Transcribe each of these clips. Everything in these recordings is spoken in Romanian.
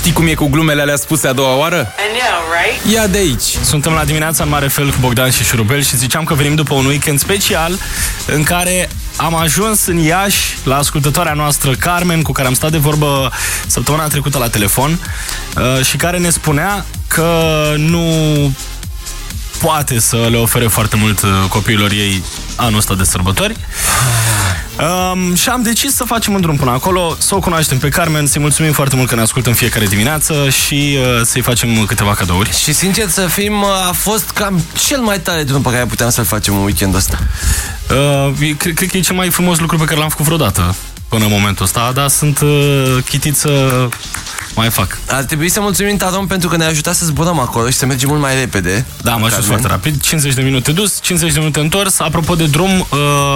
Știi cum e cu glumele alea spuse a doua oară? I know, right? Ia de aici! Suntem la dimineața în mare fel cu Bogdan și Șurubel și ziceam că venim după un weekend special în care am ajuns în Iași la ascultătoarea noastră Carmen, cu care am stat de vorbă săptămâna trecută la telefon uh, și care ne spunea că nu poate să le ofere foarte mult uh, copiilor ei anul ăsta de sărbători. Um, și am decis să facem un drum până acolo, să o cunoaștem pe Carmen, să-i mulțumim foarte mult că ne ascultă în fiecare dimineață și uh, să-i facem câteva cadouri. Și sincer să fim, a fost cam cel mai tare drum pe care puteam să-l facem în weekendul ăsta. Uh, cred, cred că e cel mai frumos lucru pe care l-am făcut vreodată până în momentul ăsta, dar sunt uh, chitit să mai fac. Ar trebui să mulțumim Taron pentru că ne-a ajutat să zburăm acolo și să mergem mult mai repede. Da, am ajuns foarte rapid, 50 de minute dus, 50 de minute întors. Apropo de drum, uh,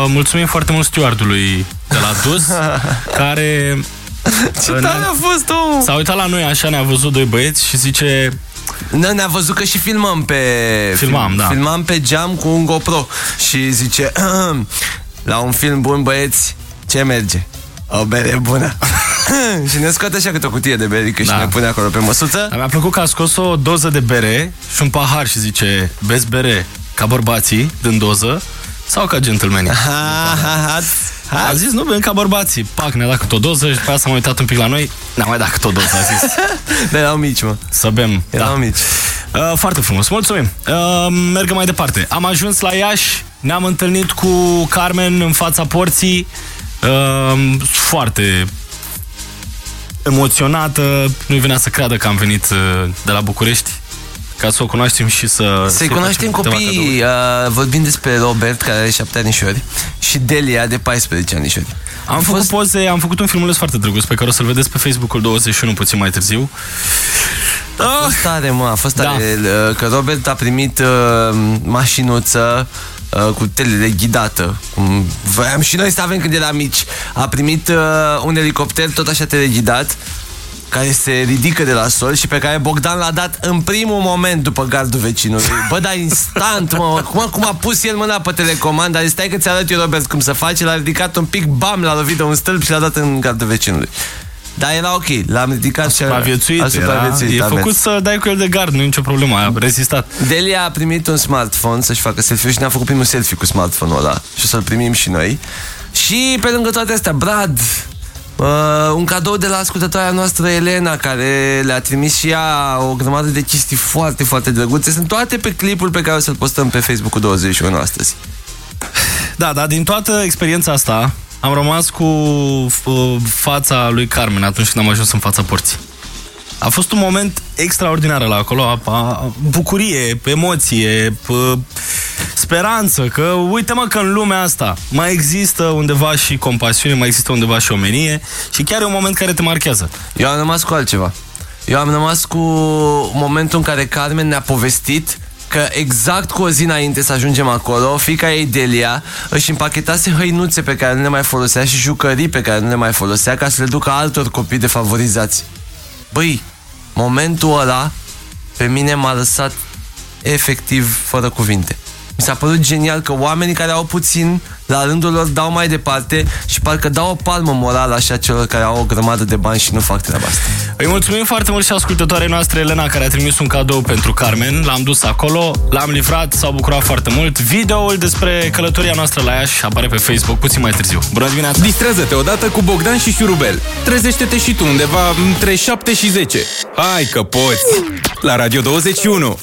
mulțumim foarte mult stewardului de la dus, care... Ce tare a fost omul! S-a uitat la noi așa, ne-a văzut doi băieți și zice... Ne- Ne-a văzut că și filmăm pe... Filmam, film, da. Filmam pe geam cu un GoPro și zice La un film bun, băieți, ce merge? O bere bună Și ne scoate așa câte o cutie de berică Da. și ne pune acolo pe măsuță Dar mi-a plăcut că a scos o doză de bere și un pahar și zice, beți bere ca bărbații, din doză, sau ca gentlemenii? Ha, ha, ha, ha. A zis, nu, bem ca bărbații. Pac, ne-a dat câte o doză și pe aia s-a mai uitat un pic la noi. Ne-a mai dat câte o doză, a zis. De erau mici, mă Să bem. Erau Da. mici Uh, foarte frumos, mulțumim. Uh, mergem mai departe. Am ajuns la Iași, ne-am întâlnit cu Carmen în fața porții. Uh, foarte emoționată. Nu-i venea să creadă că am venit uh, de la București ca să o cunoaștem și să... Să-i să-i cunoaștem facem câteva cadouri. copiii uh, Vorbim despre Robert, care are 7 anișori Și Delia, de 14 anișori Am făcut poze, am făcut un filmuleț foarte drăguț pe care o să-l vedeți pe Facebook-ul 21 puțin mai târziu. A Ah, fost tare, mă, a fost Da. tare uh, Că Robert a primit uh, mașinuță uh, cu telele ghidată cum voiam și noi să avem când eram mici A primit uh, un elicopter tot așa teleghidat care se ridică de la sol și pe care Bogdan l-a dat în primul moment după gardul vecinului. Bă, dar instant, mă, cum, cum a pus el mâna pe telecomand, dar stai că ți-arăt eu, Robert, cum să faci, l-a ridicat un pic, bam, l-a lovit de un stâlp și l-a dat în gardul vecinului. Dar era ok, l-am ridicat și a Supraviețuit, a era, supraviețuit, e a făcut mers. să dai cu el de gard, nu e nicio problemă, a rezistat. Delia a primit un smartphone să-și facă selfie și ne-a făcut primul selfie cu smartphone-ul ăla și o să-l primim și noi. Și pe lângă toate astea, Brad, uh, un cadou de la ascultătoarea noastră Elena, care le-a trimis și ea o grămadă de chestii foarte, foarte drăguțe. Sunt toate pe clipul pe care o să-l postăm pe Facebook-ul 21 astăzi. Da, dar din toată experiența asta am rămas cu uh, fața lui Carmen atunci când am ajuns în fața porții. A fost un moment extraordinar la acolo, a, a, bucurie, emoție, p- speranță, că uite mă că în lumea asta mai există undeva și compasiune, mai există undeva și omenie și chiar e un moment care te marchează. Eu am rămas cu altceva. Eu am rămas cu momentul în care Carmen ne-a povestit că exact cu o zi înainte să ajungem acolo, fica ei Delia își împachetase hăinuțe pe care nu le mai folosea și jucării pe care nu le mai folosea ca să le ducă altor copii defavorizați. Băi, momentul ăla pe mine m-a lăsat efectiv fără cuvinte. Mi s-a părut genial că oamenii care au puțin, la rândul lor, dau mai departe și parcă dau o palmă morală așa celor care au o grămadă de bani și nu fac treaba asta. Îi mulțumim foarte mult și ascultătoarei noastre, Elena, care a trimis un cadou pentru Carmen. L-am dus acolo, l-am livrat, s-au bucurat foarte mult. Videoul despre călătoria noastră la Iași apare pe Facebook puțin mai târziu. Bună dimineața! Distrează-te odată cu Bogdan și Șurubel. Trezește-te și tu undeva între 7 și 10. Hai că poți! La Radio 21!